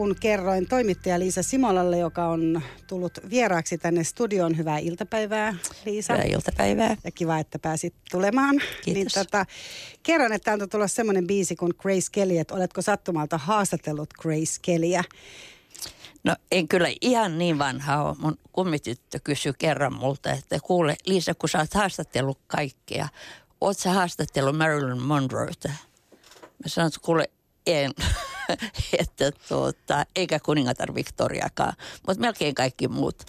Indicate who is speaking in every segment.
Speaker 1: kun kerroin toimittaja Liisa Simolalle, joka on tullut vieraaksi tänne studioon. Hyvää iltapäivää, Liisa.
Speaker 2: Hyvää iltapäivää.
Speaker 1: Ja kiva, että pääsit tulemaan.
Speaker 2: Kiitos.
Speaker 1: Niin, tota, kerron, että täältä on tulossa semmoinen biisi kuin Grace Kelly, että oletko sattumalta haastatellut Grace Kellyä?
Speaker 2: No en kyllä ihan niin vanha ole. Mun kummityttö kysyi kerran multa, että kuule Liisa, kun sä oot haastatellut kaikkea, oot sä haastatellut Marilyn Monroeta? Mä sanoin, että kuule en, että tuota, eikä kuningatar Victoriakaan, mutta melkein kaikki muut.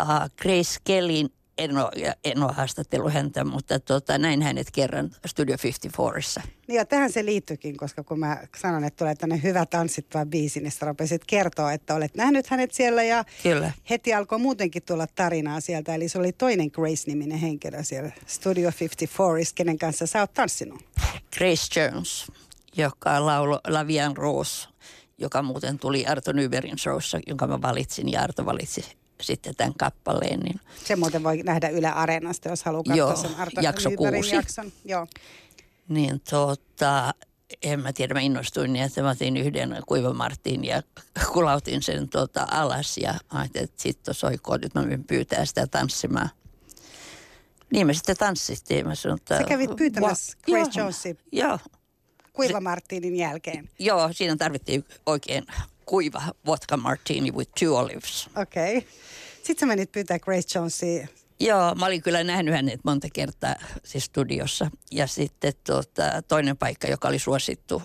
Speaker 2: Uh, Grace Kellyn en ole, en ole haastatellut häntä, mutta tuota, näin hänet kerran Studio 54.
Speaker 1: Niin ja tähän se liittyykin, koska kun mä sanon, että tulee tänne hyvä tanssittava biisi, niin sä rupesit kertoa, että olet nähnyt hänet siellä ja
Speaker 2: Kyllä.
Speaker 1: heti alkoi muutenkin tulla tarinaa sieltä. Eli se oli toinen Grace-niminen henkilö siellä Studio 54, kenen kanssa sä oot tanssinut.
Speaker 2: Grace Jones, joka laulo Lavian Rose, joka muuten tuli Arto Nyberin showssa, jonka mä valitsin ja Arto valitsi sitten tämän kappaleen. Niin,
Speaker 1: Se muuten voi nähdä Yle Areenasta, jos haluaa katsoa
Speaker 2: Joo,
Speaker 1: sen Arto
Speaker 2: jakso kuusi.
Speaker 1: jakson. Joo.
Speaker 2: niin tota, en mä tiedä, mä innostuin niin, että mä otin yhden kuivamartin ja kulautin sen tota alas ja ajattelin, että sitten soikoon, nyt mä menen pyytää sitä tanssimaan. Niin me sitten tanssittiin. Mä sanoin, että,
Speaker 1: Sä kävit pyytämässä Grace Jonesia
Speaker 2: Joo,
Speaker 1: Kuiva Martinin jälkeen.
Speaker 2: joo, siinä tarvittiin oikein kuiva vodka martini with two olives.
Speaker 1: Okei. Okay. Sitten sä menit pyytää Grace Jonesia.
Speaker 2: Joo, mä olin kyllä nähnyt hänet monta kertaa siis studiossa. Ja sitten tuota, toinen paikka, joka oli suosittu,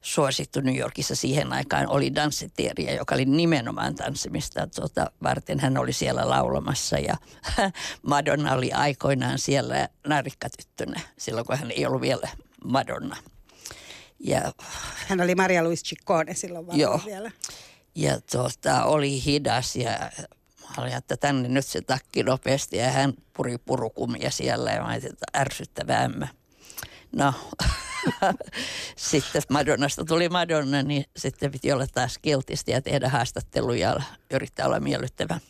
Speaker 2: suosittu New Yorkissa siihen aikaan, oli danssiteeria, joka oli nimenomaan tanssimista tuota, varten. Hän oli siellä laulamassa ja Madonna oli aikoinaan siellä narikkatyttönä, silloin kun hän ei ollut vielä Madonna. Ja
Speaker 1: Hän oli Maria Luis Ciccone silloin varmaan
Speaker 2: Joo.
Speaker 1: vielä.
Speaker 2: ja tuota, oli hidas ja mä olin, että tänne nyt se takki nopeasti ja hän puri purukumia siellä ja mä ajattelin, että ärsyttäväämmä. No, sitten Madonnasta tuli Madonna, niin sitten piti olla taas kiltisti ja tehdä haastatteluja ja yrittää olla miellyttävä.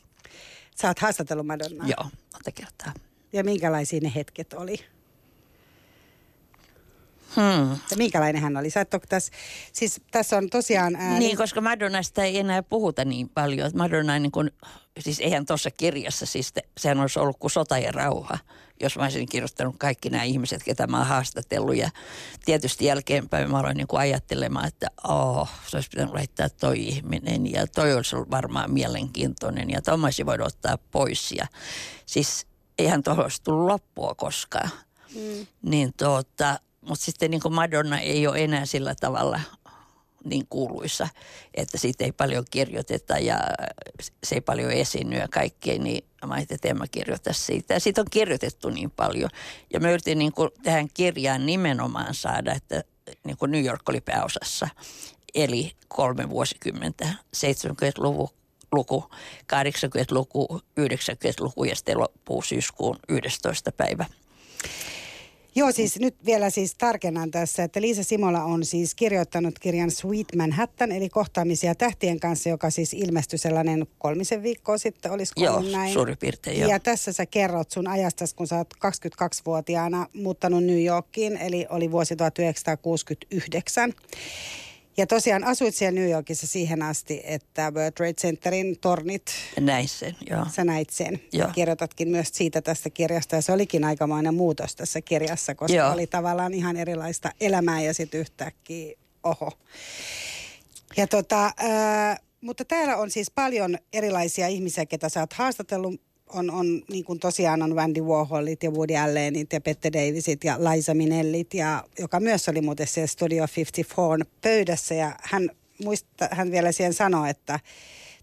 Speaker 1: Sä oot haastatellut Madonnaa.
Speaker 2: Joo, monta kertaa.
Speaker 1: Ja minkälaisia ne hetket oli?
Speaker 2: Hmm.
Speaker 1: Minkälainen hän oli? Sä et tässä, siis tässä on tosiaan... Ää,
Speaker 2: Niin, koska Madonnasta ei enää puhuta niin paljon. Madonna, niin kuin, siis eihän tuossa kirjassa, siis te, sehän olisi ollut kuin sota ja rauha, jos mä olisin kirjoittanut kaikki nämä ihmiset, ketä mä oon haastatellut. Ja tietysti jälkeenpäin mä aloin niin kuin ajattelemaan, että oh, se olisi pitänyt laittaa toi ihminen ja toi olisi ollut varmaan mielenkiintoinen ja tommoisi voinut ottaa pois. Ja siis eihän tuohon olisi tullut loppua koskaan. Mm. Niin tuota, mutta sitten niin Madonna ei ole enää sillä tavalla niin kuuluissa, että siitä ei paljon kirjoiteta ja se ei paljon esiinny ja kaikkea, niin mä ajattelin, että en mä kirjoita siitä. Ja siitä on kirjoitettu niin paljon. Ja mä yritin niin kuin tähän kirjaan nimenomaan saada, että niin kuin New York oli pääosassa. Eli kolme vuosikymmentä, 70-luku, luku, 80-luku, 90-luku ja sitten loppuu syyskuun 11. päivä.
Speaker 1: Joo, siis nyt vielä siis tarkennan tässä, että Liisa Simola on siis kirjoittanut kirjan Sweet Manhattan, eli kohtaamisia tähtien kanssa, joka siis ilmestyi sellainen kolmisen viikkoa sitten, olisiko
Speaker 2: Joo,
Speaker 1: näin?
Speaker 2: suurin piirtein joo.
Speaker 1: Ja tässä sä kerrot sun ajastas, kun sä oot 22-vuotiaana muuttanut New Yorkiin, eli oli vuosi 1969. Ja tosiaan asuit siellä New Yorkissa siihen asti, että World Trade Centerin tornit,
Speaker 2: Näin sen, joo.
Speaker 1: sä näit sen. Ja
Speaker 2: Joo.
Speaker 1: kirjoitatkin myös siitä tästä kirjasta ja se olikin aikamoinen muutos tässä kirjassa, koska
Speaker 2: Joo.
Speaker 1: oli tavallaan ihan erilaista elämää ja sitten yhtäkkiä oho. Ja tota, ää, mutta täällä on siis paljon erilaisia ihmisiä, ketä sä oot haastatellut. On, on niin kuin tosiaan on Wendy Warholit ja Woody Allenit ja Peter Davisit ja Liza Minnellit, ja, joka myös oli muuten siellä Studio 54 pöydässä. Ja hän, muista, hän vielä siihen sanoi, että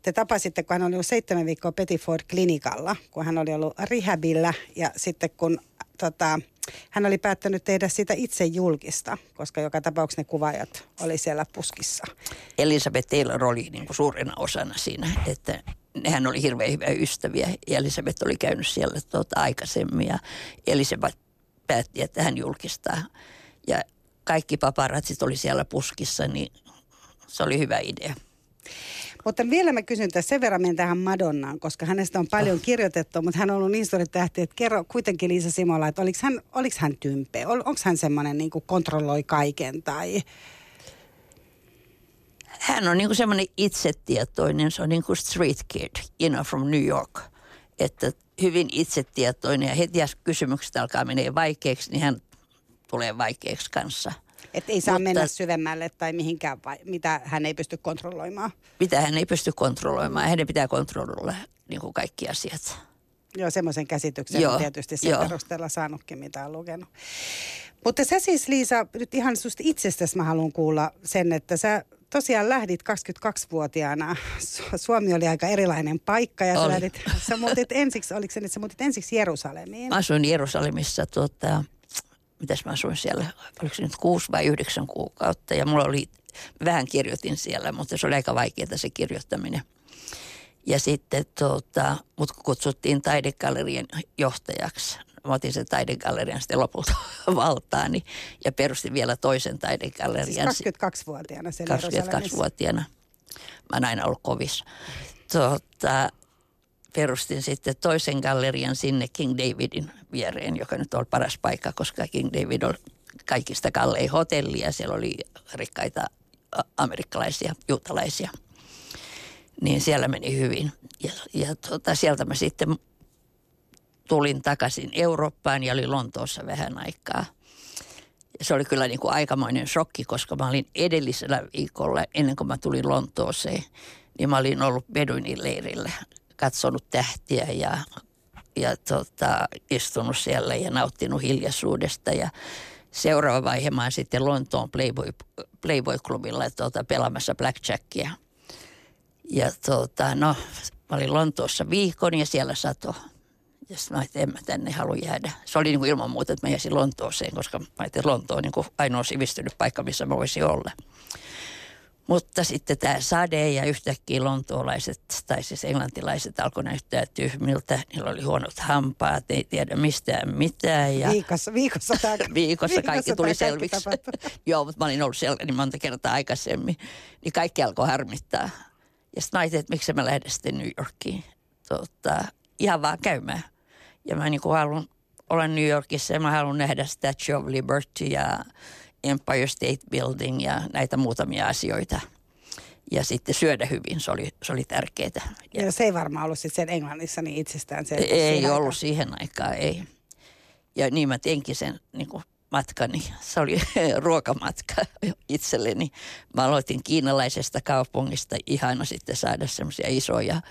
Speaker 1: te tapasitte, kun hän oli ollut seitsemän viikkoa Pettiford klinikalla, kun hän oli ollut rehabillä ja sitten kun tota, hän oli päättänyt tehdä sitä itse julkista, koska joka tapauksessa ne kuvaajat oli siellä puskissa.
Speaker 2: Elisabeth Taylor oli niin kuin suurena osana siinä, että nehän oli hirveän hyviä ystäviä. Elisabeth oli käynyt siellä tuota aikaisemmin ja Elisabeth päätti, että hän julkistaa. Ja kaikki paparatsit oli siellä puskissa, niin se oli hyvä idea.
Speaker 1: Mutta vielä mä kysyn tässä sen verran menen tähän Madonnaan, koska hänestä on paljon kirjoitettu, mutta hän on ollut niin suuri tähti, että kerro kuitenkin Liisa Simola, että oliko hän, oliko hän tympeä? Onko hän semmoinen niin kuin kontrolloi kaiken tai...
Speaker 2: hän on niin semmoinen itsetietoinen, se on niin kuin street kid, you know, from New York. Että hyvin itsetietoinen ja heti jos kysymykset alkaa menee vaikeaksi, niin hän tulee vaikeaksi kanssa.
Speaker 1: Että ei saa Mutta, mennä syvemmälle tai mihinkään, vai, mitä hän ei pysty kontrolloimaan.
Speaker 2: Mitä hän ei pysty kontrolloimaan. Hänen pitää kontrolloida niin kuin kaikki asiat.
Speaker 1: Joo, semmoisen käsityksen Joo, tietysti sen jo. perusteella saanutkin, mitä on lukenut. Mutta sä siis Liisa, nyt ihan susta itsestäsi mä haluan kuulla sen, että sä tosiaan lähdit 22-vuotiaana. Suomi oli aika erilainen paikka ja sä, lähdit, sä muutit ensiksi, oliko se että sä muutit ensiksi Jerusalemiin?
Speaker 2: Mä asuin Jerusalemissa, tuota, mitäs mä asuin siellä, oliko se nyt kuusi vai yhdeksän kuukautta ja mulla oli, vähän kirjoitin siellä, mutta se oli aika vaikeaa se kirjoittaminen. Ja sitten tuota, mut kutsuttiin taidegallerian johtajaksi. Mä otin sen taidegallerian sitten lopulta valtaani ja perustin vielä toisen taidegallerian.
Speaker 1: Siis 22-vuotiaana sen
Speaker 2: 22-vuotiaana. Mä oon aina ollut kovis. Tuota, perustin sitten toisen gallerian sinne King Davidin viereen, joka nyt on paras paikka, koska King David on kaikista kallein hotelli ja siellä oli rikkaita amerikkalaisia, juutalaisia – niin siellä meni hyvin. Ja, ja tuota, sieltä mä sitten tulin takaisin Eurooppaan ja olin Lontoossa vähän aikaa. Se oli kyllä niin kuin aikamoinen shokki, koska mä olin edellisellä viikolla, ennen kuin mä tulin Lontooseen, niin mä olin ollut Beduinin leirillä, katsonut tähtiä ja, ja tota, istunut siellä ja nauttinut hiljaisuudesta. Ja seuraava vaihe mä sitten Lontoon Playboy, Playboy-klubilla tuota, pelaamassa blackjackia – ja tota, no, mä olin Lontoossa viikon ja siellä sato. Ja sitten mä ajattelin, että en mä tänne halua jäädä. Se oli niin kuin ilman muuta, että mä jäisin Lontooseen, koska mä ajattelin, että Lonto on niin kuin ainoa sivistynyt paikka, missä mä voisin olla. Mutta sitten tämä sade ja yhtäkkiä lontoolaiset, tai siis englantilaiset alkoi näyttää tyhmiltä. Niillä oli huonot hampaat, ei tiedä mistään mitään. Ja
Speaker 1: viikossa, viikossa, tämä,
Speaker 2: viikossa kaikki tuli selviksi. Joo, mutta mä olin ollut siellä niin monta kertaa aikaisemmin. Niin kaikki alkoi harmittaa. Ja sitten mä että miksi mä lähden sitten New Yorkiin. Tota, ihan vaan käymään. Ja mä niin haluan olla New Yorkissa ja mä haluan nähdä Statue of Liberty ja Empire State Building ja näitä muutamia asioita. Ja sitten syödä hyvin, se oli, se oli tärkeää.
Speaker 1: Ja, ja se ei varmaan ollut sitten sen Englannissa niin itsestään se.
Speaker 2: Ei ollut aikaan. siihen aikaan, ei. Ja niin mä teinkin sen niin kuin matkani. Se oli ruokamatka itselleni. Mä aloitin kiinalaisesta kaupungista. Ihana sitten saada semmoisia isoja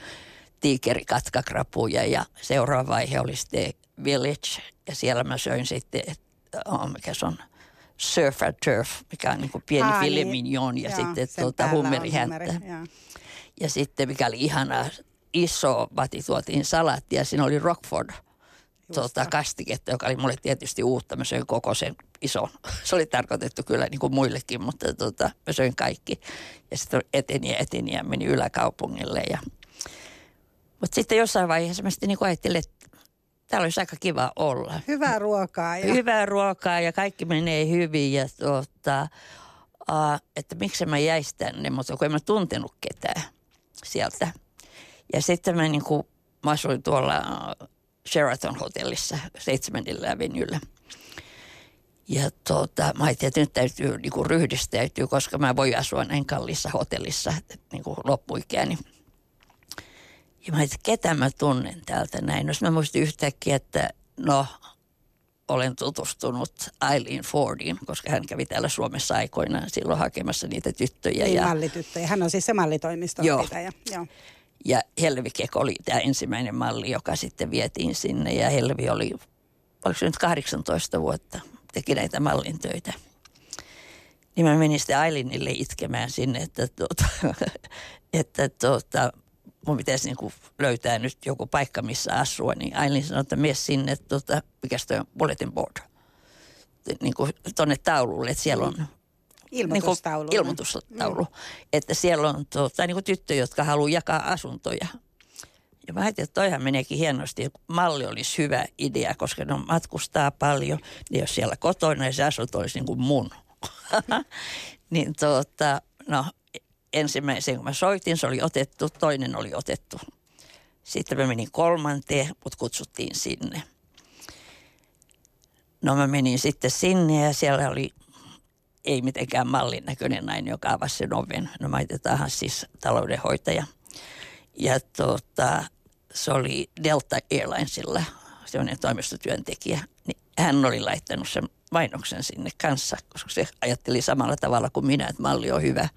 Speaker 2: tiikerikatkakrapuja ja seuraava vaihe oli sitten Village. Ja siellä mä söin sitten, oh, mikä se on, Surf and Turf, mikä on niin kuin pieni ah, filet niin. mignon ja, ja sitten tuota, hummerihänttä. Ja. ja sitten mikä oli ihana iso vati tuotiin salattia, siinä oli Rockford – tuota, kastiketta, joka oli mulle tietysti uutta. Mä söin koko sen ison. Se oli tarkoitettu kyllä niin kuin muillekin, mutta tuota, mä söin kaikki. Ja sitten eteni ja eteni ja meni yläkaupungille. Ja... Mutta sitten jossain vaiheessa mä sitten niin ajattelin, että täällä olisi aika kiva olla.
Speaker 1: Hyvää ruokaa.
Speaker 2: Ja... Hyvää ruokaa ja kaikki menee hyvin ja tuota, uh, että miksi mä jäisi tänne, mutta kun en mä tuntenut ketään sieltä. Ja sitten mä niin kuin, mä asuin tuolla Sheraton hotellissa seitsemännellä avenyllä. Ja tota, mä ajattelin, että nyt täytyy niin kuin ryhdistäytyä, koska mä voin asua näin kalliissa hotellissa niin kuin loppuikäni. Ja mä että ketä mä tunnen täältä näin. No mä muistin yhtäkkiä, että no olen tutustunut Eileen Fordiin, koska hän kävi täällä Suomessa aikoinaan silloin hakemassa niitä tyttöjä.
Speaker 1: Niin, ja... mallityttöjä. Hän on siis se mallitoimiston Joo. pitäjä. Joo.
Speaker 2: Ja Helvikek oli tämä ensimmäinen malli, joka sitten vietiin sinne. Ja Helvi oli, oliko se nyt 18 vuotta, teki näitä mallin töitä. Niin mä menin sitten Ailinille itkemään sinne, että, tuota, että tuota, mun pitäisi niinku löytää nyt joku paikka, missä asua. Niin Ailin sanoi, että mene sinne, tuota, mikä se on, bulletin board. Niin kuin tuonne taululle, että siellä on
Speaker 1: Ilmoitustaulu.
Speaker 2: Niin ilmoitustaulu. Mm. Että siellä on tuota, niin kuin tyttö, jotka haluaa jakaa asuntoja. Ja mä ajattelin, että toihan meneekin hienosti. Malli olisi hyvä idea, koska ne matkustaa paljon. Niin jos siellä kotona ja se asunto olisi niin kuin mun. niin tuota, no ensimmäisen kun mä soitin, se oli otettu, toinen oli otettu. Sitten mä menin kolmanteen, mutta kutsuttiin sinne. No mä menin sitten sinne ja siellä oli ei mitenkään mallin näköinen nainen, joka avasi sen oven. No maitetaanhan siis taloudenhoitaja. Ja tota, se oli Delta Airlinesilla, sellainen toimistotyöntekijä. Niin hän oli laittanut sen mainoksen sinne kanssa, koska se ajatteli samalla tavalla kuin minä, että malli on hyvä.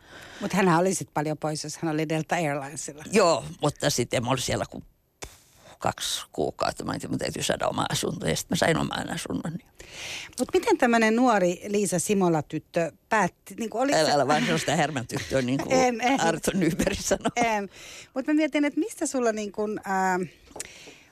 Speaker 1: Mutta hän oli sitten paljon pois, jos hän oli Delta Airlinesilla.
Speaker 2: Joo, mutta sitten mä olin siellä kuin kaksi kuukautta. Mä ajattelin, täytyy saada oma asunto ja sitten mä sain oman asunnon.
Speaker 1: Mutta miten tämmöinen nuori Liisa Simola-tyttö päätti? Niin
Speaker 2: oli älä, se... älä vaan sellaista härmän tyttöä, niin kuin en, en. Arto Nyberg sanoi.
Speaker 1: En. Mutta mä mietin, että mistä sulla niin kuin, äh,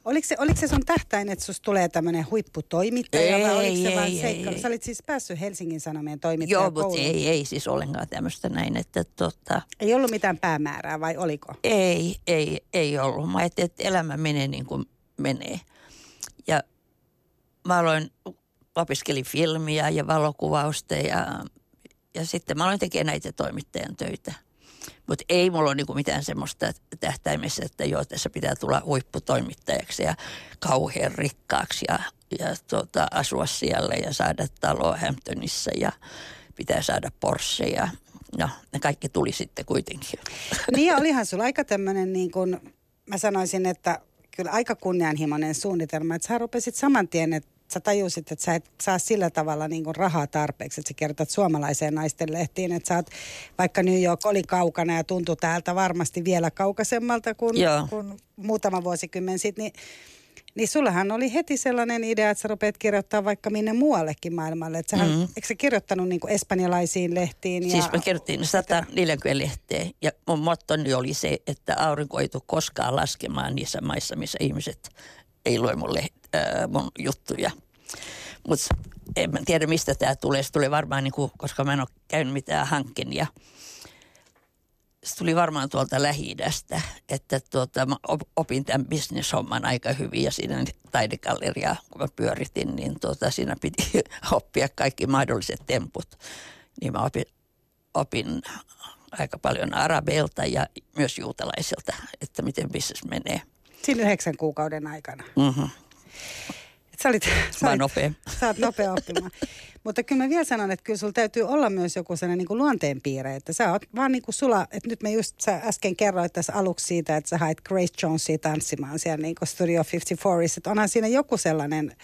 Speaker 1: Oliko se, oliko se sun tähtäin, että susta tulee tämmöinen huipputoimittaja
Speaker 2: ei,
Speaker 1: vai oliko se
Speaker 2: ei,
Speaker 1: vain
Speaker 2: ei,
Speaker 1: seikkailu? Sä olit siis päässyt Helsingin Sanomien toimittajan
Speaker 2: Joo, mutta ei, ei siis ollenkaan tämmöistä näin. Että, tota,
Speaker 1: ei ollut mitään päämäärää vai oliko?
Speaker 2: Ei, ei, ei ollut. Mä ajattelin, että elämä menee niin kuin menee. Ja mä aloin, opiskelin filmiä ja valokuvausta ja, ja sitten mä aloin tekemään näitä toimittajan töitä. Mutta ei mulla ole niinku mitään semmoista tähtäimessä, että joo, tässä pitää tulla huipputoimittajaksi ja kauhean rikkaaksi ja, ja tota, asua siellä ja saada taloa Hamptonissa ja pitää saada Porsche ja no, ne kaikki tuli sitten kuitenkin.
Speaker 1: Niin olihan sulla aika tämmöinen niin kuin, mä sanoisin, että kyllä aika kunnianhimoinen suunnitelma, että sä rupesit saman tien, että sä tajusit, että sä et saa sillä tavalla niin kuin rahaa tarpeeksi, että sä kertot suomalaiseen naisten lehtiin, että sä oot, vaikka New York oli kaukana ja tuntui täältä varmasti vielä kaukaisemmalta kuin, kuin muutama vuosikymmen sitten, niin niin sullahan oli heti sellainen idea, että sä rupeat kirjoittaa vaikka minne muuallekin maailmalle. Että sähän, mm-hmm. eikö sä kirjoittanut niin espanjalaisiin lehtiin?
Speaker 2: Ja... Siis mä kirjoittiin 140 lehteen ja mun mottoni oli se, että aurinko ei tule koskaan laskemaan niissä maissa, missä ihmiset ei lue mun, leht- äh, mun juttuja. Mutta en mä tiedä, mistä tämä tulee. Se tulee varmaan, niin kuin, koska mä en ole käynyt mitään hankkeen se tuli varmaan tuolta lähi että tuota, mä opin tämän bisneshomman aika hyvin ja siinä taidegalleria, kun mä pyöritin, niin tuota, siinä piti oppia kaikki mahdolliset temput. Niin mä opin, opin aika paljon arabeilta ja myös juutalaisilta, että miten bisnes menee.
Speaker 1: Siinä yhdeksän kuukauden aikana.
Speaker 2: Mm-hmm.
Speaker 1: Sä olit,
Speaker 2: sä, olit, nopea.
Speaker 1: Sä oot nopea oppimaan. Mutta kyllä mä vielä sanon, että kyllä sulla täytyy olla myös joku sellainen niin kuin luonteenpiirre, että sä oot vaan niin kuin sulla, että nyt me just sä äsken kerroit tässä aluksi siitä, että sä hait Grace Jonesia tanssimaan siellä niin kuin Studio 54, että onhan siinä joku sellainen,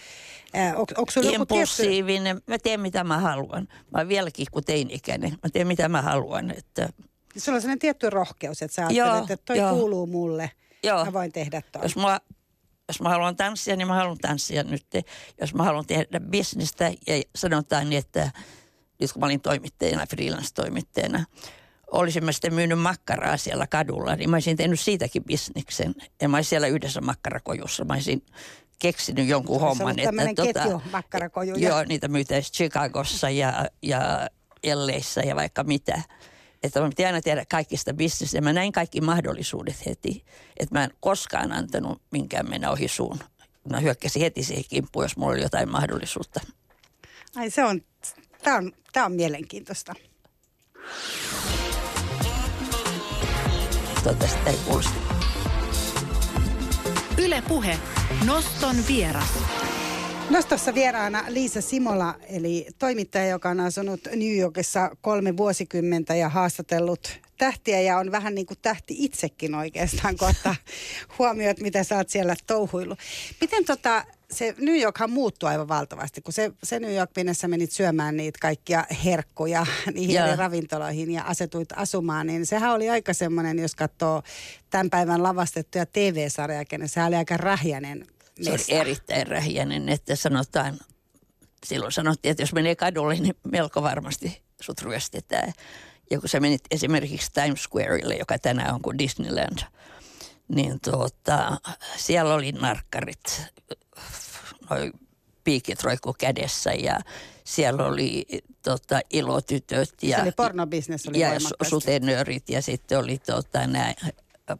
Speaker 2: Äh, onko, onko sulla Impulsiivinen. Joku tietty... Mä teen mitä mä haluan. Mä oon vieläkin kuin teini-ikäinen. Mä teen mitä mä haluan. Että...
Speaker 1: Sulla on sellainen tietty rohkeus, että sä ajattelet, että toi joo. kuuluu mulle. Joo. Mä voin tehdä toi.
Speaker 2: Jos mua jos mä haluan tanssia, niin mä haluan tanssia nyt. Jos mä haluan tehdä bisnestä ja sanotaan niin, että nyt kun mä olin toimittajana, freelance-toimittajana, olisin mä sitten myynyt makkaraa siellä kadulla, niin mä olisin tehnyt siitäkin bisneksen. Ja mä olisin siellä yhdessä makkarakojussa. Mä olisin keksinyt jonkun se homman.
Speaker 1: Että, tuota, makkarakoju.
Speaker 2: Joo, niitä myytäisiin Chicagossa ja, ja Elleissä ja vaikka mitä että mä pitää aina tehdä kaikista bisnestä. Ja mä näin kaikki mahdollisuudet heti. Että mä en koskaan antanut minkään mennä ohi suun. Mä hyökkäsin heti siihen kimppuun, jos mulla oli jotain mahdollisuutta.
Speaker 1: Ai se on, tää on, tää on mielenkiintoista.
Speaker 2: Toivottavasti ei kuulosti.
Speaker 3: Yle Puhe. Noston vieras.
Speaker 1: Nostossa vieraana Liisa Simola, eli toimittaja, joka on asunut New Yorkissa kolme vuosikymmentä ja haastatellut tähtiä ja on vähän niin kuin tähti itsekin oikeastaan, kun ottaa huomioon, mitä sä oot siellä touhuillut. Miten tota, se New Yorkhan muuttui aivan valtavasti, kun se, se New York, minne sä menit syömään niitä kaikkia herkkuja niihin yeah. ravintoloihin ja asetuit asumaan, niin sehän oli aika semmoinen, jos katsoo tämän päivän lavastettuja TV-sarjaa, niin se oli aika rähjäinen
Speaker 2: se oli erittäin rähjäinen, että sanotaan, silloin sanottiin, että jos menee kadulle, niin melko varmasti sut ryöstetään. Ja kun sä menit esimerkiksi Times Squareille, joka tänään on kuin Disneyland, niin tuota, siellä oli narkkarit, noi piikit roikku kädessä ja siellä oli tota, ilotytöt ja,
Speaker 1: se oli pornobisnes oli
Speaker 2: ja sutenöörit ja sitten oli tota, nämä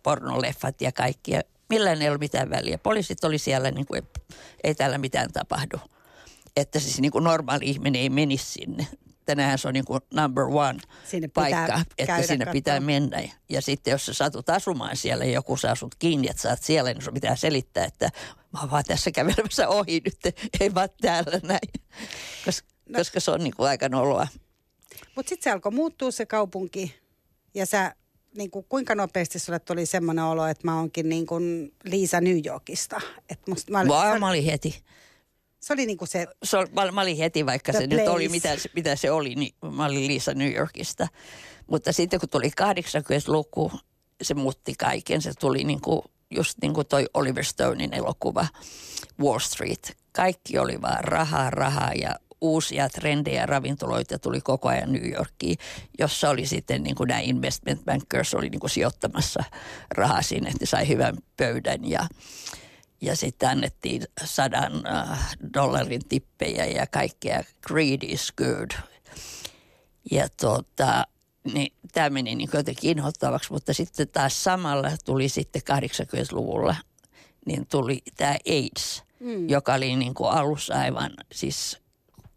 Speaker 2: pornoleffat ja kaikki millään ei ollut mitään väliä. Poliisit oli siellä, niin kuin, ei täällä mitään tapahdu. Että siis niin kuin normaali ihminen ei menisi sinne. Tänään se on niin kuin number one sinne paikka, että sinne katsoa. pitää mennä. Ja sitten jos sä satut asumaan siellä ja joku saa sut kiinni, että sä oot siellä, niin sun pitää selittää, että mä oon vaan tässä kävelemässä ohi nyt, ei vaan täällä näin. Koska, no. koska se on niin kuin aika noloa.
Speaker 1: Mutta sitten se alkoi muuttua se kaupunki ja sä, niin kuin, kuinka nopeasti sulle tuli semmoinen olo, että mä oonkin niin kuin Liisa New Yorkista. Et musta, mä,
Speaker 2: Vaan mä olin heti.
Speaker 1: Se oli niin kuin se...
Speaker 2: Se oli, mä, mä olin heti, vaikka se nyt oli
Speaker 1: place.
Speaker 2: mitä, se- mitä se oli, niin mä olin Liisa New Yorkista. Mutta sitten kun tuli 80-luku, se muutti kaiken. Se tuli niin kuin, just niin kuin toi Oliver Stonein elokuva Wall Street. Kaikki oli vaan rahaa, rahaa ja uusia trendejä ravintoloita tuli koko ajan New Yorkiin, jossa oli sitten niin kuin nämä investment bankers oli niin kuin sijoittamassa rahaa sinne, että ne sai hyvän pöydän ja ja sitten annettiin sadan äh, dollarin tippejä ja kaikkea. Greed is good. Ja tota, niin tämä meni niin jotenkin inhottavaksi, mutta sitten taas samalla tuli sitten 80-luvulla, niin tuli tämä AIDS, mm. joka oli niin kuin alussa aivan, siis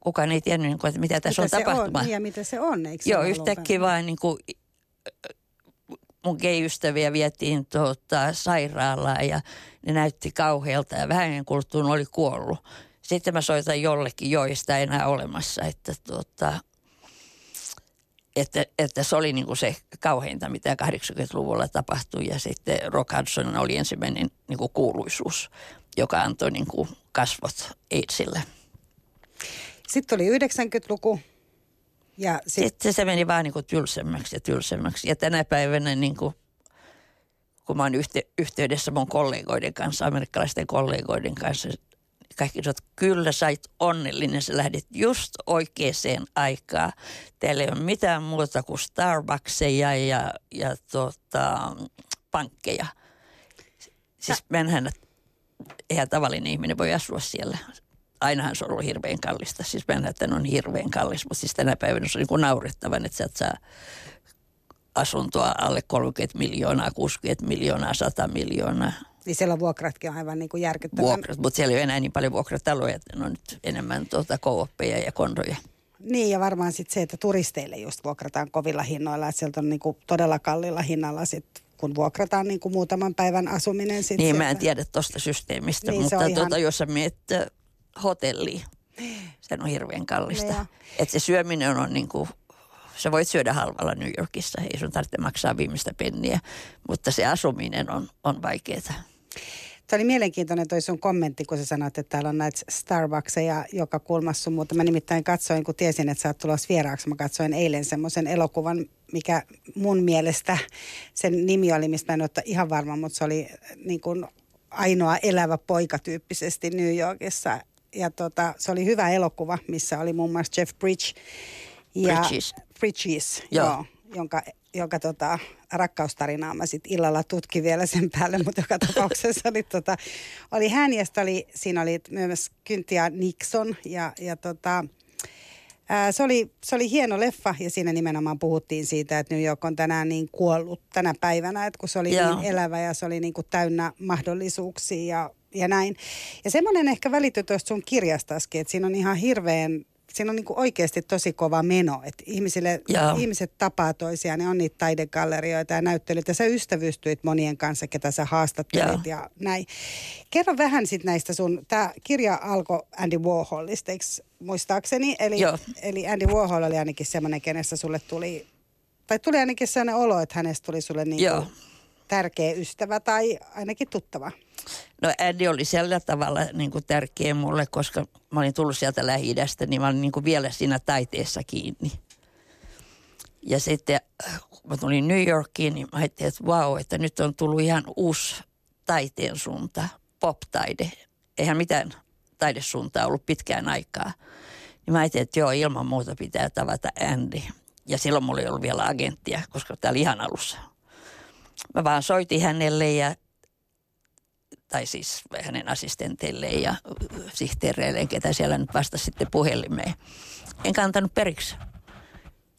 Speaker 2: kukaan ei tiennyt, niin kuin, että mitä tässä
Speaker 1: mitä
Speaker 2: on
Speaker 1: se on, niin ja mitä se on, eikö se
Speaker 2: Joo, yhtäkkiä vaan niin kuin, mun gay-ystäviä vietiin tuota, sairaalaan ja ne näytti kauhealta ja vähän ennen kuluttua oli kuollut. Sitten mä soitan jollekin, joo, ei enää olemassa, että, tuota, että, että se oli niin kuin se kauheinta, mitä 80-luvulla tapahtui ja sitten Rock Hudson oli ensimmäinen niin kuin kuuluisuus, joka antoi niin kuin kasvot AIDSille.
Speaker 1: Sitten tuli 90-luku ja sit,
Speaker 2: Sitten se meni vaan niin kuin tylsemmäksi ja tylsemmäksi. Ja tänä päivänä, niin kuin, kun mä oon yhte, yhteydessä mun kollegoiden kanssa, amerikkalaisten kollegoiden kanssa, kaikki sanoo, että kyllä sait onnellinen, sä lähdit just oikeaan aikaan. Teillä ei ole mitään muuta kuin Starbuckseja ja, ja tota, pankkeja. Siis mennään, eihän tavallinen ihminen voi asua siellä. Ainahan se on ollut hirveän kallista. Siis Manhattan on hirveän kallis, mutta siis tänä päivänä se on niin kuin naurettavan, että sä et saa asuntoa alle 30 miljoonaa, 60 miljoonaa, 100 miljoonaa
Speaker 1: niin siellä vuokratkin on aivan niin kuin järkyttävän.
Speaker 2: vuokrat. Mutta siellä ei ole enää niin paljon vuokrataloja, että ne on nyt enemmän tuota kooppeja ja kondoja.
Speaker 1: Niin ja varmaan sitten se, että turisteille just vuokrataan kovilla hinnoilla, että sieltä on niin kuin todella kallilla hinnalla sit, kun vuokrataan niin kuin muutaman päivän asuminen. Sit
Speaker 2: Niin, mä en
Speaker 1: sieltä.
Speaker 2: tiedä tuosta systeemistä,
Speaker 1: Niin,
Speaker 2: mutta
Speaker 1: ihan-
Speaker 2: tuota, jos sä meet äh, hotelliin, se on hirveän kallista. Että se syöminen on niin kuin, sä voit syödä halvalla New Yorkissa, ei sun tarvitse maksaa viimeistä penniä, mutta se asuminen on, on vaikeaa.
Speaker 1: Tämä oli mielenkiintoinen toi sun kommentti, kun sä sanoit, että täällä on näitä Starbuckseja joka kulmassa sun muuta. Mä nimittäin katsoin, kun tiesin, että sä oot tulossa vieraaksi. Mä katsoin eilen semmoisen elokuvan, mikä mun mielestä, sen nimi oli, mistä mä en ole ihan varma, mutta se oli niin kuin ainoa elävä poika tyyppisesti New Yorkissa. Ja tota, se oli hyvä elokuva, missä oli muun muassa Jeff Bridge. Ja
Speaker 2: Bridges.
Speaker 1: Bridges,
Speaker 2: Joo.
Speaker 1: joo. jonka, jonka tota, rakkaustarinaa mä sitten illalla tutkin vielä sen päälle, mutta joka tapauksessa oli, tota, oli hän ja oli, siinä oli myös Kyntia Nixon ja, ja tota, ää, se, oli, se oli hieno leffa ja siinä nimenomaan puhuttiin siitä, että New York on tänään niin kuollut tänä päivänä, että kun se oli
Speaker 2: Joo.
Speaker 1: niin elävä ja se oli niin kuin täynnä mahdollisuuksia ja, ja näin. Ja semmoinen ehkä välittyy tuosta sun kirjastaskin, että siinä on ihan hirveän siinä on niin kuin oikeasti tosi kova meno, että ihmisille,
Speaker 2: Joo.
Speaker 1: ihmiset tapaa toisiaan, ne on niitä taidegallerioita ja näyttelyitä. Ja sä ystävystyit monien kanssa, ketä sä haastattelit
Speaker 2: Joo.
Speaker 1: ja näin. Kerro vähän sitten näistä sun, tämä kirja alkoi Andy Warholista, eikö muistaakseni? Eli,
Speaker 2: Joo.
Speaker 1: eli Andy Warhol oli ainakin semmoinen, kenestä sulle tuli, tai tuli ainakin sellainen olo, että hänestä tuli sulle niin tärkeä ystävä tai ainakin tuttava.
Speaker 2: No Andy oli sillä tavalla niin kuin tärkeä mulle, koska mä olin tullut sieltä lähi niin mä olin niin kuin vielä siinä taiteessa kiinni. Ja sitten kun mä tulin New Yorkiin, niin mä ajattelin, että vau, että nyt on tullut ihan uusi taiteen suunta, pop-taide. Eihän mitään taidesuuntaa ollut pitkään aikaa. Niin mä ajattelin, että joo, ilman muuta pitää tavata Andy. Ja silloin mulla ei ollut vielä agenttia, koska tämä oli ihan alussa. Mä vaan soitin hänelle ja tai siis hänen assistenteilleen ja sihteereilleen, ketä siellä nyt vastasi sitten puhelimeen. En kantanut periksi.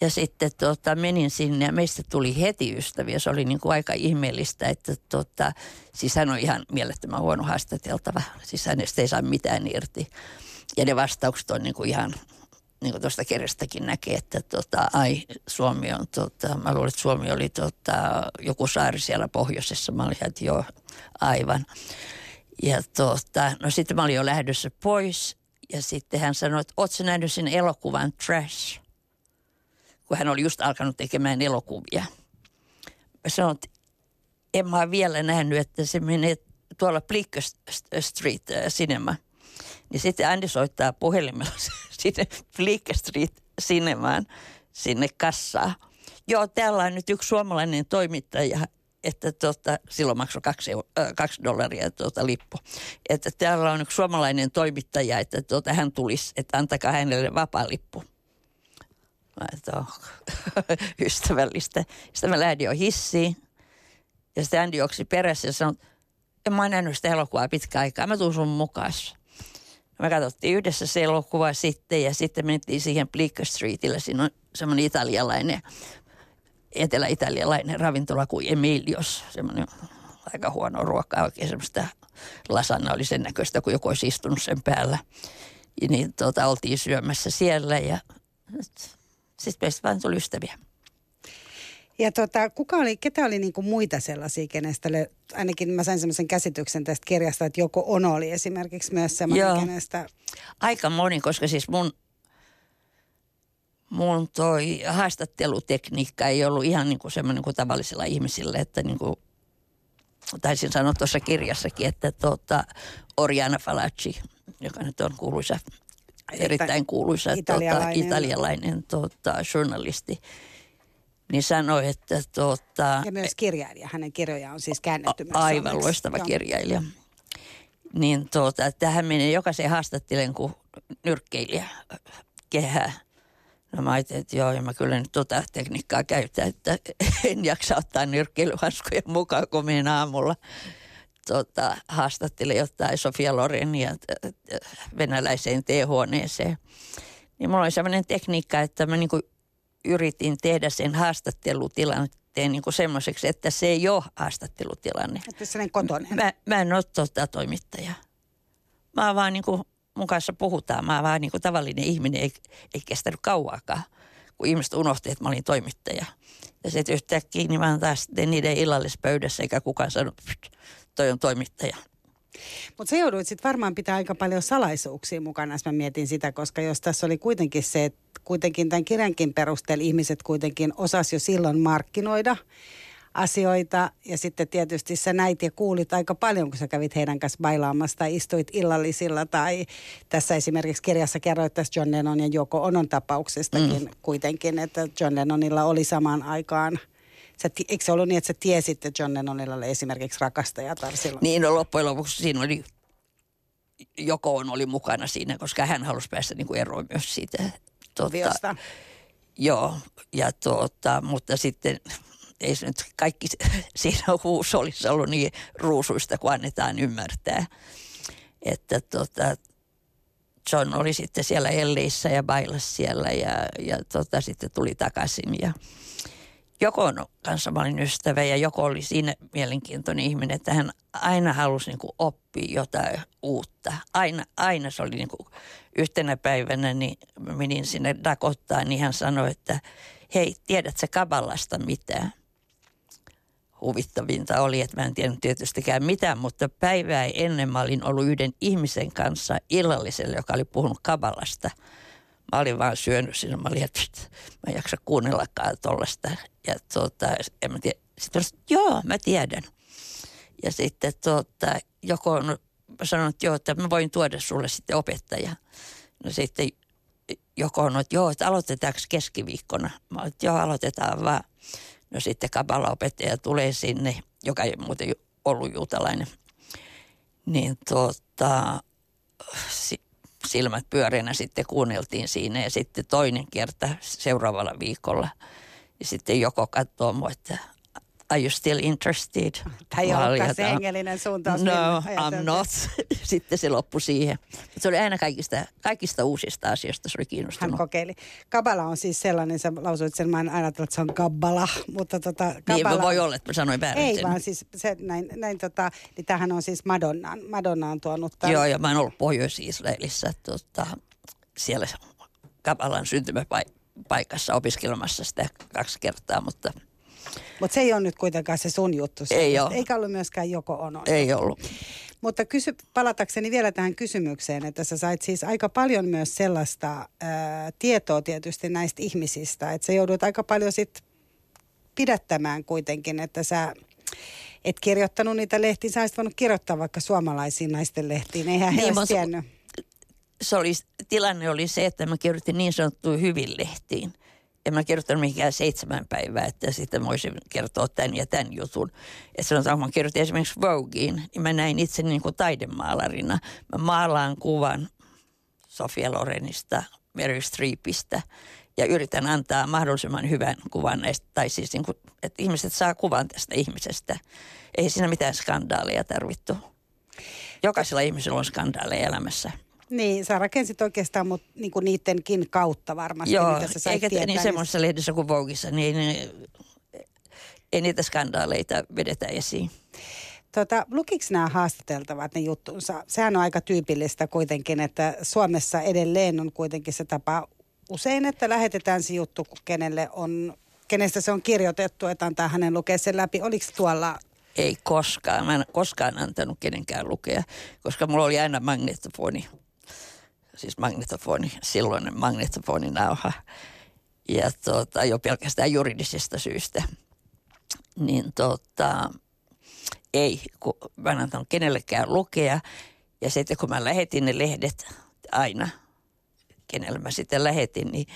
Speaker 2: Ja sitten tota, menin sinne ja meistä tuli heti ystäviä. Se oli niin kuin aika ihmeellistä, että tota, siis hän on ihan mielettömän huono haastateltava. Siis hänestä ei saa mitään irti. Ja ne vastaukset on niin kuin ihan, niin kuin tuosta kirjastakin näkee, että tota, ai Suomi on, tota, mä luulen, että Suomi oli tota, joku saari siellä pohjoisessa. Mä olin, että joo, aivan. Ja tota, no sitten mä olin jo lähdössä pois ja sitten hän sanoi, että ootko nähnyt sen elokuvan Trash? kun hän oli just alkanut tekemään elokuvia. Mä sanoin, että en mä vielä nähnyt, että se menee tuolla Bleecker Street Cinema. Niin sitten Andy soittaa puhelimella sinne Bleecker Street Cinemaan sinne kassaan. Joo, täällä on nyt yksi suomalainen toimittaja, että tuota, silloin maksoi kaksi, äh, kaksi dollaria tuota lippu. Että täällä on yksi suomalainen toimittaja, että tuota, hän tulisi, että antakaa hänelle vapaa lippu. Mä että ystävällistä. Sitten mä lähdin jo hissiin. Ja sitten Andy juoksi perässä ja sanoi, en mä nähnyt sitä elokuvaa pitkä aikaa, mä tuun sun mukaan. Me katsottiin yhdessä se elokuva sitten ja sitten mentiin siihen Bleecker Streetille. Siinä on semmoinen italialainen, etelä-italialainen ravintola kuin Emilios. Semmoinen aika huono ruokaa, oikein semmoista lasanna oli sen näköistä, kun joku olisi istunut sen päällä. Ja niin tuota, oltiin syömässä siellä ja sitten meistä vaan tuli ystäviä.
Speaker 1: Ja tota, kuka oli, ketä oli niinku muita sellaisia, kenestä le, ainakin mä sain semmoisen käsityksen tästä kirjasta, että joko Ono oli esimerkiksi myös semmoinen,
Speaker 2: Joo.
Speaker 1: kenestä...
Speaker 2: Aika moni, koska siis mun, mun toi haastattelutekniikka ei ollut ihan niin kuin semmoinen kuin tavallisilla ihmisillä, että niin kuin, taisin sanoa tuossa kirjassakin, että tuota, Oriana Falacci, joka nyt on kuuluisa, erittäin kuuluisa
Speaker 1: Italialainen.
Speaker 2: Tuota, italialainen tuota, journalisti, niin sanoi, että tuota,
Speaker 1: Ja myös kirjailija. Hänen kirjojaan on siis käännetty myös
Speaker 2: aivan
Speaker 1: suomeksi.
Speaker 2: loistava
Speaker 1: Joo.
Speaker 2: kirjailija. Niin tuota, tähän menee jokaisen haastattelen kuin nyrkkeilijä kehää. No mä ajattelin, että joo, ja mä kyllä nyt tota tekniikkaa käytän, että en jaksa ottaa nyrkkeilyhanskoja mukaan, kun menen aamulla tota, haastattelen jotain Sofia Lorenia venäläiseen teehuoneeseen. Niin mulla oli sellainen tekniikka, että mä niinku yritin tehdä sen haastattelutilanteen niinku semmoiseksi, että se ei ole haastattelutilanne.
Speaker 1: Että sellainen kotonen.
Speaker 2: Mä, mä en ole tota toimittaja. Mä oon vaan niin kuin, mun kanssa puhutaan. Mä oon vaan niin kuin tavallinen ihminen, ei, ei kestänyt kauaakaan, kun ihmiset unohti, että mä olin toimittaja. Ja sitten yhtäkkiä niin mä oon taas niiden illallispöydässä, eikä kukaan sanonut, "Pst, toi on toimittaja.
Speaker 1: Mutta se jouduit sitten varmaan pitää aika paljon salaisuuksia mukana, jos mä mietin sitä, koska jos tässä oli kuitenkin se, että kuitenkin tämän kirjankin perusteella ihmiset kuitenkin osas jo silloin markkinoida asioita. Ja sitten tietysti sä näit ja kuulit aika paljon, kun sä kävit heidän kanssa bailaamassa tai istuit illallisilla. Tai tässä esimerkiksi kirjassa kerroit tästä John Lennon ja Joko Onon tapauksestakin mm. kuitenkin, että John Lennonilla oli samaan aikaan Sä, eikö se ollut niin, että sä tiesit, että John Lennonilla oli esimerkiksi rakastajatar silloin?
Speaker 2: Niin no loppujen lopuksi siinä oli, Jokoon oli mukana siinä, koska hän halusi päästä niin kuin eroon myös siitä. Tuota. Joo, ja tuota, mutta sitten ei se nyt kaikki siinä huusolissa ollut niin ruusuista kuin annetaan ymmärtää. Että tota, John oli sitten siellä Elleissä ja bailas siellä ja, ja tota, sitten tuli takaisin. Ja Jokon kanssa mä olin ystävä ja Joko oli siinä mielenkiintoinen ihminen, että hän aina halusi niin kuin oppia jotain uutta. Aina, aina se oli niin kuin yhtenä päivänä, niin menin sinne Dakottaan, niin hän sanoi, että hei, tiedätkö Kaballasta mitään? Huvittavinta oli, että mä en tiennyt tietystikään mitään, mutta päivää ennen mä olin ollut yhden ihmisen kanssa illallisella, joka oli puhunut Kaballasta. Mä olin vaan syönyt sinne. Mä olin, että mä en jaksa kuunnellakaan tuollaista. Ja tuota, en mä tiedä. Sitten mä sanoin, joo, mä tiedän. Ja sitten tuota, joko on, sanoin, että joo, että mä voin tuoda sulle sitten opettaja. No sitten joko on, että joo, että aloitetaanko keskiviikkona? Mä olin, että joo, aloitetaan vaan. No sitten kabala-opettaja tulee sinne, joka ei muuten ollut juutalainen. Niin tuota, si- silmät pyöreänä sitten kuunneltiin siinä ja sitten toinen kerta seuraavalla viikolla. Sitten joko katsoo mua, että are you still interested? Olin,
Speaker 1: olekaan se hengellinen suuntaus.
Speaker 2: No,
Speaker 1: millä
Speaker 2: I'm not. sitten se loppui siihen. Mutta se oli aina kaikista, kaikista uusista asioista, se oli
Speaker 1: Hän
Speaker 2: kiinnostunut.
Speaker 1: kokeili. Kabala on siis sellainen, sä lausuit sen, mä en ajatellut, että se on kabbala, mutta tota,
Speaker 2: Niin
Speaker 1: kabala...
Speaker 2: voi olla, että mä sanoin väärin
Speaker 1: Ei
Speaker 2: sen.
Speaker 1: vaan siis se, näin, näin tota, niin tämähän on siis Madonnan, Madonna on tuonut tämän.
Speaker 2: Joo, ja mä oon ollut Pohjois-Israelissa tota, siellä Kapalan syntymäpaikassa opiskelemassa sitä kaksi kertaa, mutta
Speaker 1: Mutta se ei ole nyt kuitenkaan se sun juttu.
Speaker 2: Ei oo.
Speaker 1: Eikä ollut myöskään joko ono.
Speaker 2: ei ollut.
Speaker 1: Mutta kysy, palatakseni vielä tähän kysymykseen, että sä sait siis aika paljon myös sellaista ää, tietoa tietysti näistä ihmisistä, että sä joudut aika paljon sit pidättämään kuitenkin, että sä et kirjoittanut niitä lehtiä, sä olisit voinut kirjoittaa vaikka suomalaisiin naisten lehtiin, eihän niin, he olisi tiennyt.
Speaker 2: Se oli, tilanne oli se, että mä kirjoitin niin sanottuun hyvin lehtiin. En mä kirjoittanut mikään seitsemän päivää, että sitten mä voisin kertoa tämän ja tämän jutun. Että sanotaan, kun mä kirjoitin esimerkiksi Voguein, niin mä näin itse niin kuin taidemaalarina. Mä maalaan kuvan Sofia Lorenista, Mary Streepistä ja yritän antaa mahdollisimman hyvän kuvan näistä, tai siis niin kuin, että ihmiset saa kuvan tästä ihmisestä. Ei siinä mitään skandaaleja tarvittu. Jokaisella ihmisellä on skandaaleja elämässä.
Speaker 1: Niin, sä rakensit oikeastaan mut, niinku niidenkin kautta varmasti,
Speaker 2: Joo,
Speaker 1: mitä sä sait
Speaker 2: eikä
Speaker 1: tietää.
Speaker 2: niin semmoisessa lehdessä kuin Vogueissa, niin ei, ei niitä skandaaleita vedetä esiin.
Speaker 1: Tota, lukiko nämä haastateltavat ne juttunsa? Sehän on aika tyypillistä kuitenkin, että Suomessa edelleen on kuitenkin se tapa usein, että lähetetään se juttu, kenelle on, kenestä se on kirjoitettu, että antaa hänen lukea sen läpi. Oliko tuolla
Speaker 2: Ei koskaan. Mä en koskaan antanut kenenkään lukea, koska mulla oli aina magnetofoni. Siis magnetofoni, silloinen magnetofoninauha. Ja tota, jo pelkästään juridisista syistä. Niin tota, ei, kun mä en antanut kenellekään lukea. Ja sitten kun mä lähetin ne lehdet aina, kenelle mä sitten lähetin, niin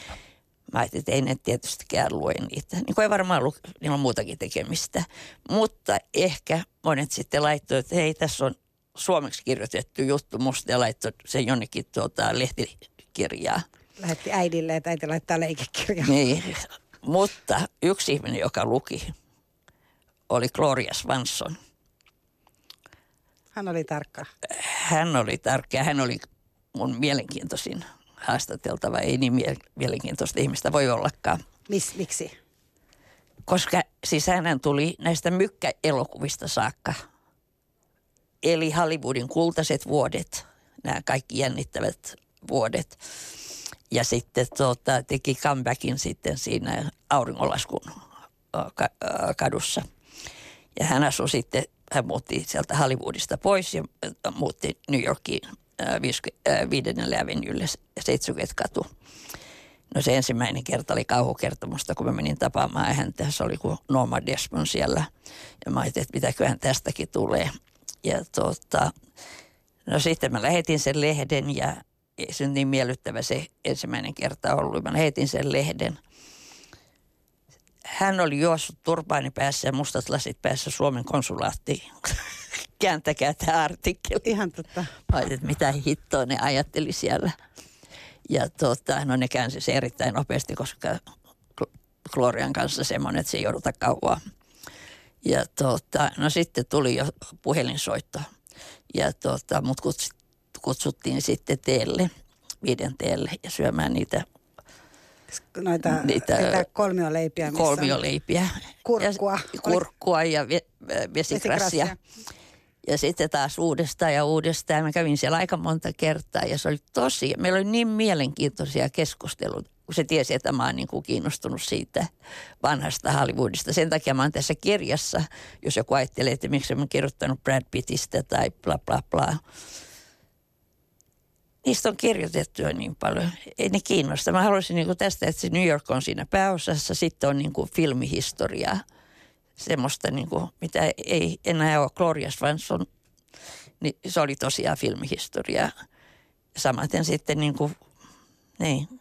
Speaker 2: mä ajattelin, että ei ne tietystikään lue niitä. Niin kuin ei varmaan lu, niillä on muutakin tekemistä. Mutta ehkä monet sitten laittoi, että hei, tässä on suomeksi kirjoitettu juttu musta ja laittoi sen jonnekin tuota, lehtikirjaa.
Speaker 1: lähetti äidille, että äiti laittaa leikekirjaa?
Speaker 2: Niin. Mutta yksi ihminen, joka luki, oli Gloria Swanson.
Speaker 1: Hän oli tarkka.
Speaker 2: Hän oli tarkka hän oli mun mielenkiintoisin haastateltava. Ei niin mie- mielenkiintoista ihmistä voi ollakaan.
Speaker 1: Mis, miksi?
Speaker 2: Koska siis hän tuli näistä mykkäelokuvista saakka. Eli Hollywoodin kultaiset vuodet, nämä kaikki jännittävät vuodet. Ja sitten tuota, teki comebackin sitten siinä auringonlaskun kadussa. Ja hän asui sitten, hän muutti sieltä Hollywoodista pois ja muutti New Yorkiin ö, 50 ö, viidennelle avenylle 70 katu. No se ensimmäinen kerta oli kauhukertomusta, kun mä menin tapaamaan häntä. Se oli kuin Norma Desmond siellä. Ja mä ajattelin, että mitäköhän tästäkin tulee. Ja tota, no sitten mä lähetin sen lehden ja ei se niin miellyttävä se ensimmäinen kerta ollut. Mä lähetin sen lehden. Hän oli juossut turpaani päässä ja mustat lasit päässä Suomen konsulaattiin. Kääntäkää tämä artikkeli.
Speaker 1: Ihan totta.
Speaker 2: Mä että mitä hittoa ne ajatteli siellä. Ja tota, no ne käänsi se erittäin nopeasti, koska Gl- Glorian kanssa semmoinen, että se ei jouduta kauaa. Ja tota, no sitten tuli jo puhelinsoitto. Ja tota, mut kuts, kutsuttiin sitten teelle, viiden teelle ja syömään niitä
Speaker 1: Noita,
Speaker 2: Niitä,
Speaker 1: niitä, kolmioleipiä.
Speaker 2: kolmioleipiä.
Speaker 1: Kurkkua.
Speaker 2: Ja, kurkkua ja ve, vesikrassia.
Speaker 1: vesikrassia.
Speaker 2: Ja sitten taas uudestaan ja uudestaan. Mä kävin siellä aika monta kertaa ja se oli tosi, meillä oli niin mielenkiintoisia keskusteluita, kun se tiesi, että mä oon niin kuin kiinnostunut siitä vanhasta Hollywoodista. Sen takia mä oon tässä kirjassa, jos joku ajattelee, että miksi mä kirjoittanut Brad Pittistä tai bla bla bla. Niistä on kirjoitettu jo niin paljon. Ei ne kiinnosta. Mä haluaisin niin kuin tästä, että se New York on siinä pääosassa. Sitten on niin kuin filmihistoriaa semmoista, niin kuin, mitä ei enää ole Gloria Swanson, niin se oli tosiaan filmihistoria. Samaten sitten niin kuin, niin,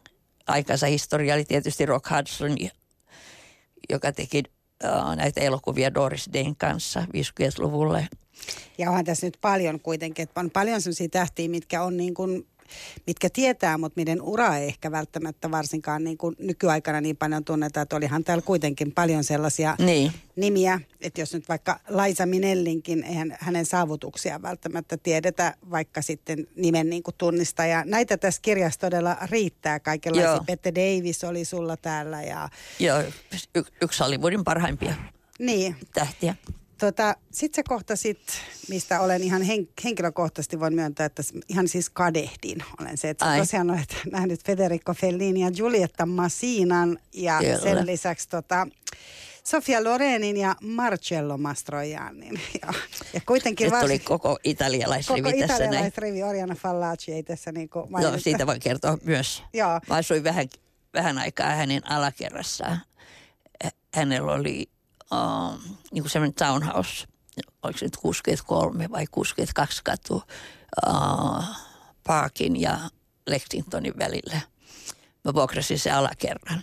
Speaker 2: aikansa historia oli tietysti Rock Hudson, joka teki uh, näitä elokuvia Doris Dayn kanssa 50-luvulla.
Speaker 1: Ja onhan tässä nyt paljon kuitenkin, että on paljon sellaisia tähtiä, mitkä on niin kuin, mitkä tietää, mutta miten ura ei ehkä välttämättä varsinkaan niin kuin nykyaikana niin paljon tunneta, että olihan täällä kuitenkin paljon sellaisia
Speaker 2: Niin.
Speaker 1: nimiä, että jos nyt vaikka Laisa Minellinkin, eihän hänen saavutuksia välttämättä tiedetä, vaikka sitten nimen niin kuin tunnista. Ja näitä tässä kirjassa todella riittää kaikenlaisia.
Speaker 2: Joo.
Speaker 1: Peter Davis oli sulla täällä ja
Speaker 2: Joo, y- yksi Hollywoodin parhaimpia
Speaker 1: niin.
Speaker 2: tähtiä.
Speaker 1: Tota, Sitten sä kohtasit, mistä olen ihan hen- henkilökohtaisesti voin myöntää, että ihan siis kadehdin olen se, että
Speaker 2: Ai.
Speaker 1: tosiaan olet nähnyt Federico Fellini ja Giulietta Massinan ja
Speaker 2: Kyllä.
Speaker 1: sen lisäksi tota, Sofia Lorenin ja Marcello Mastroiannin. Ja, ja kuitenkin
Speaker 2: Nyt
Speaker 1: varsin,
Speaker 2: tuli koko italialaisrivi
Speaker 1: koko
Speaker 2: tässä näin.
Speaker 1: italialaisrivi Oriana Fallaci ei tässä niin kuin
Speaker 2: No, siitä voin kertoa myös.
Speaker 1: Joo.
Speaker 2: Mä asuin vähän, vähän aikaa hänen alakerrassaan. Hä- Hänellä oli um, niin kuin semmoinen townhouse, oliko se nyt 63 vai 62 katu uh, Parkin ja Lexingtonin välillä. Mä vuokrasin se alakerran.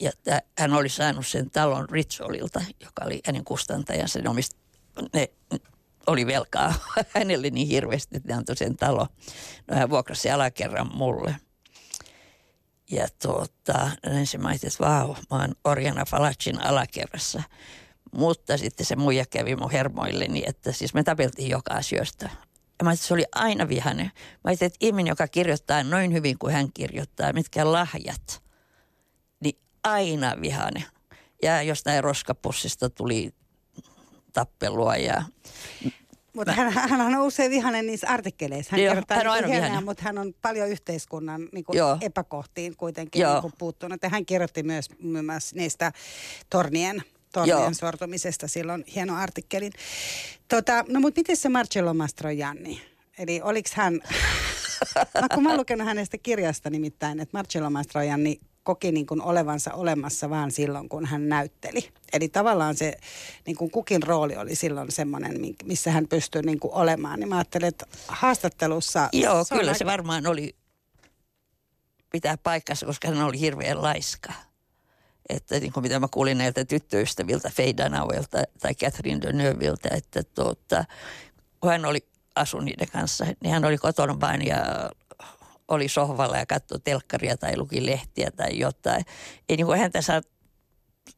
Speaker 2: Ja hän oli saanut sen talon Ritsolilta, joka oli hänen kustantajansa. Ne, omist, ne oli velkaa hänelle niin hirveästi, että ne antoi sen talo. No hän vuokrasi alakerran mulle. Ja tuota, ensin mä ajattelin, että vau, mä oon Orjana Falacin alakerrassa. Mutta sitten se muija kävi mun hermoilleni, että siis me tapeltiin joka asioista. Ja mä että se oli aina vihainen. Mä ajattelin, että ihminen, joka kirjoittaa noin hyvin kuin hän kirjoittaa, mitkä lahjat, niin aina vihainen. Ja jostain roskapussista tuli tappelua ja
Speaker 1: Mutta hän, hän on usein vihainen niissä artikkeleissa. Hän
Speaker 2: Joo,
Speaker 1: kirjoittaa
Speaker 2: hän on
Speaker 1: niin
Speaker 2: aina vihainen.
Speaker 1: mutta hän on paljon yhteiskunnan niin kuin
Speaker 2: Joo.
Speaker 1: epäkohtiin kuitenkin
Speaker 2: Joo.
Speaker 1: niin kuin puuttunut. Ja hän kirjoitti myös, myös niistä tornien, tornien sortumisesta silloin hieno artikkelin. Tota, no mutta miten se Marcello Mastroianni? Eli oliks hän, no kun mä oon lukenut hänestä kirjasta nimittäin, että Marcello Mastroianni koki niin kuin olevansa olemassa vaan silloin, kun hän näytteli. Eli tavallaan se niin kuin kukin rooli oli silloin semmoinen, missä hän pystyi niin kuin olemaan. Niin mä ajattelin, että haastattelussa...
Speaker 2: Joo,
Speaker 1: se
Speaker 2: kyllä
Speaker 1: aika-
Speaker 2: se varmaan oli pitää paikkansa, koska hän oli hirveän laiska. Että niin kuin mitä mä kuulin näiltä tyttöystäviltä, Faye Dunawelta tai Catherine Deneuviltä, että tuota, kun hän oli asu niiden kanssa, niin hän oli kotona vain ja oli sohvalla ja katsoi telkkaria tai luki lehtiä tai jotain. Ei niin kuin häntä saa,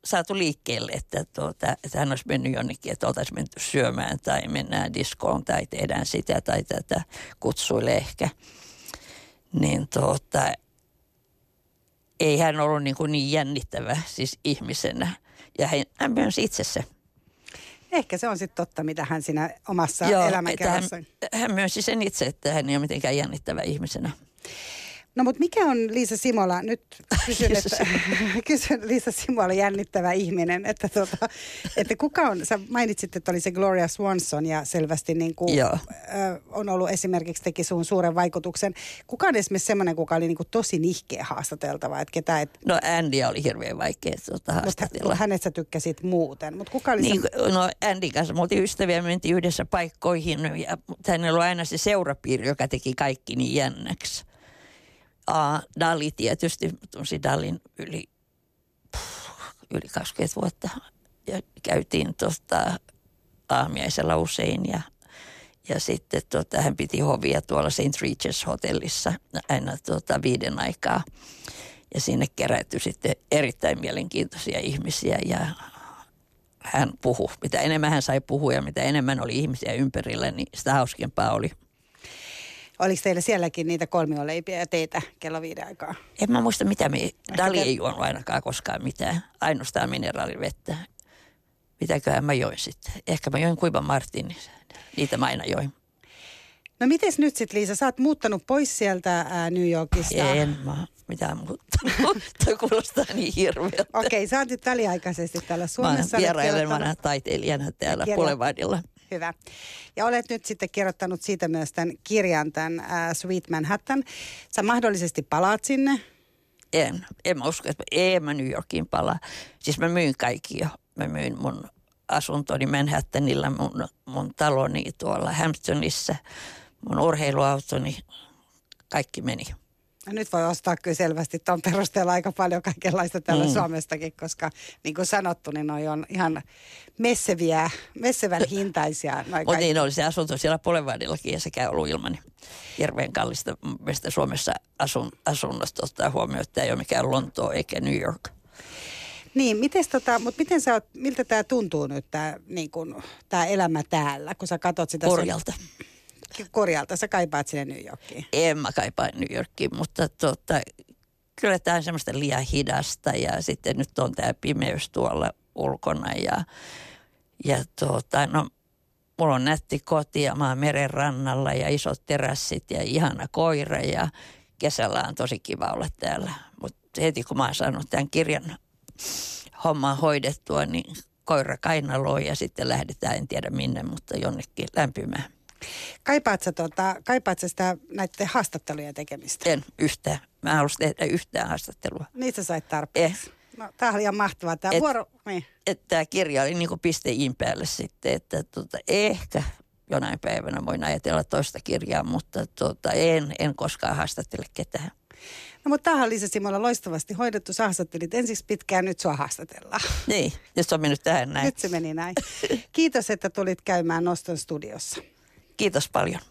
Speaker 2: saatu liikkeelle, että, tuota, että hän olisi mennyt jonnekin, että oltaisiin menty syömään tai mennään diskoon tai tehdään sitä tai tätä kutsuille ehkä. Niin tuota, ei hän ollut niin, kuin niin jännittävä siis ihmisenä. Ja hän, hän myös itsessä.
Speaker 1: Ehkä se on sitten totta, mitä hän siinä omassa
Speaker 2: että hän, hän myönsi sen itse, että hän ei ole mitenkään jännittävä ihmisenä.
Speaker 1: No mutta mikä on Liisa Simola, nyt kysyn, että, kysyn Liisa Simola jännittävä ihminen, että, tota, että kuka on, sä mainitsit, että oli se Gloria Swanson ja selvästi niin kuin,
Speaker 2: Joo.
Speaker 1: ö, on ollut esimerkiksi teki sun suuren vaikutuksen. Kuka on esimerkiksi semmoinen, kuka oli niin kuin tosi nihkeä haastateltava, että ketä et,
Speaker 2: No Andy oli hirveän vaikea tuota,
Speaker 1: mutta
Speaker 2: haastatella.
Speaker 1: hänet sä tykkäsit muuten, mutta kuka oli
Speaker 2: Niin,
Speaker 1: se,
Speaker 2: no Andy kanssa me oltiin ystäviä, me mentiin yhdessä paikkoihin ja mutta hänellä oli aina se seurapiiri, joka teki kaikki niin jännäksi. Uh, Dali tietysti, tunsin Dalin yli, puh, yli 20 vuotta ja käytiin tuosta aamiaisella usein ja, ja sitten tota, hän piti hovia tuolla St. Regis hotellissa aina tota, viiden aikaa. Ja sinne kerätyi sitten erittäin mielenkiintoisia ihmisiä ja hän puhui. Mitä enemmän hän sai puhua ja mitä enemmän oli ihmisiä ympärillä, niin sitä hauskempaa oli.
Speaker 1: Oliko teillä sielläkin niitä kolmioleipiä ja teitä kello viiden aikaa?
Speaker 2: En mä muista mitä me, Dali ei juonut ainakaan koskaan mitään, ainoastaan mineraalivettä. Mitäköhän mä join sitten? Ehkä mä join kuivan Martin, niitä mä aina join.
Speaker 1: No mites nyt sitten Liisa, sä oot muuttanut pois sieltä ää, New Yorkista.
Speaker 2: En mä mitään muuttanut. Toi kuulostaa niin hirveältä.
Speaker 1: Okei, sä oot nyt väliaikaisesti täällä
Speaker 2: Mä
Speaker 1: Suomessa.
Speaker 2: oon
Speaker 1: olet
Speaker 2: vierailemana taiteilijana täällä Boulevardilla.
Speaker 1: Hyvä. Ja olet nyt sitten kirjoittanut siitä myös tämän kirjan, tämän äh, Sweet Manhattan. Sä mahdollisesti palaat sinne.
Speaker 2: En, en mä usko, että en mä New Yorkiin palaa. Siis mä myyn kaikki jo. Mä myyn mun asuntoni Manhattanilla, mun, mun taloni tuolla Hamptonissa, mun urheiluautoni, kaikki meni.
Speaker 1: Ja nyt voi ostaa kyllä selvästi tuon perusteella aika paljon kaikenlaista täällä mm. Suomestakin, koska niin kuin sanottu, niin noi on ihan messeviä, messevän hintaisia. Noi
Speaker 2: Mutta
Speaker 1: kaikki.
Speaker 2: niin oli se asunto siellä Boulevardilla ja sekä ollut ilman hirveän kallista. Mielestä Suomessa asun, asunnosta ottaa huomioon, että tämä ei ole mikään Lontoa eikä New York.
Speaker 1: Niin, mites tota, mutta miten sä oot, miltä tämä tuntuu nyt, tämä niin kun, tää elämä täällä, kun sä katot sitä...
Speaker 2: Korjalta.
Speaker 1: Sun, korjalta, sä kaipaat sinne New Yorkiin.
Speaker 2: En mä kaipaa New Yorkiin, mutta tota, kyllä tämä on semmoista liian hidasta ja sitten nyt on tämä pimeys tuolla ulkona ja, ja tota, no, mulla on nätti koti ja mä oon meren rannalla ja isot terassit ja ihana koira ja kesällä on tosi kiva olla täällä. Mutta heti kun mä oon saanut tämän kirjan hommaa hoidettua, niin koira kainaloon ja sitten lähdetään, en tiedä minne, mutta jonnekin lämpimään.
Speaker 1: Kaipaat sä, tota, kaipaat sä sitä näiden haastattelujen tekemistä?
Speaker 2: En yhtään. Mä haluaisin tehdä yhtään haastattelua.
Speaker 1: Niistä sait tarpeeksi.
Speaker 2: Eh.
Speaker 1: No, tää oli ihan mahtavaa. Tämä
Speaker 2: Et-
Speaker 1: vuoro... Niin.
Speaker 2: Että tämä kirja oli niin kuin piste in päälle sitten, että tota, ehkä jonain päivänä voin ajatella toista kirjaa, mutta tota, en, en koskaan haastattele ketään.
Speaker 1: No, mutta tämähän oli se Simola loistavasti hoidettu. Sä haastattelit ensiksi pitkään, nyt sua haastatellaan.
Speaker 2: Niin, jos on mennyt tähän näin.
Speaker 1: Nyt se meni näin. Kiitos, että tulit käymään Noston studiossa.
Speaker 2: Kiitos paljon.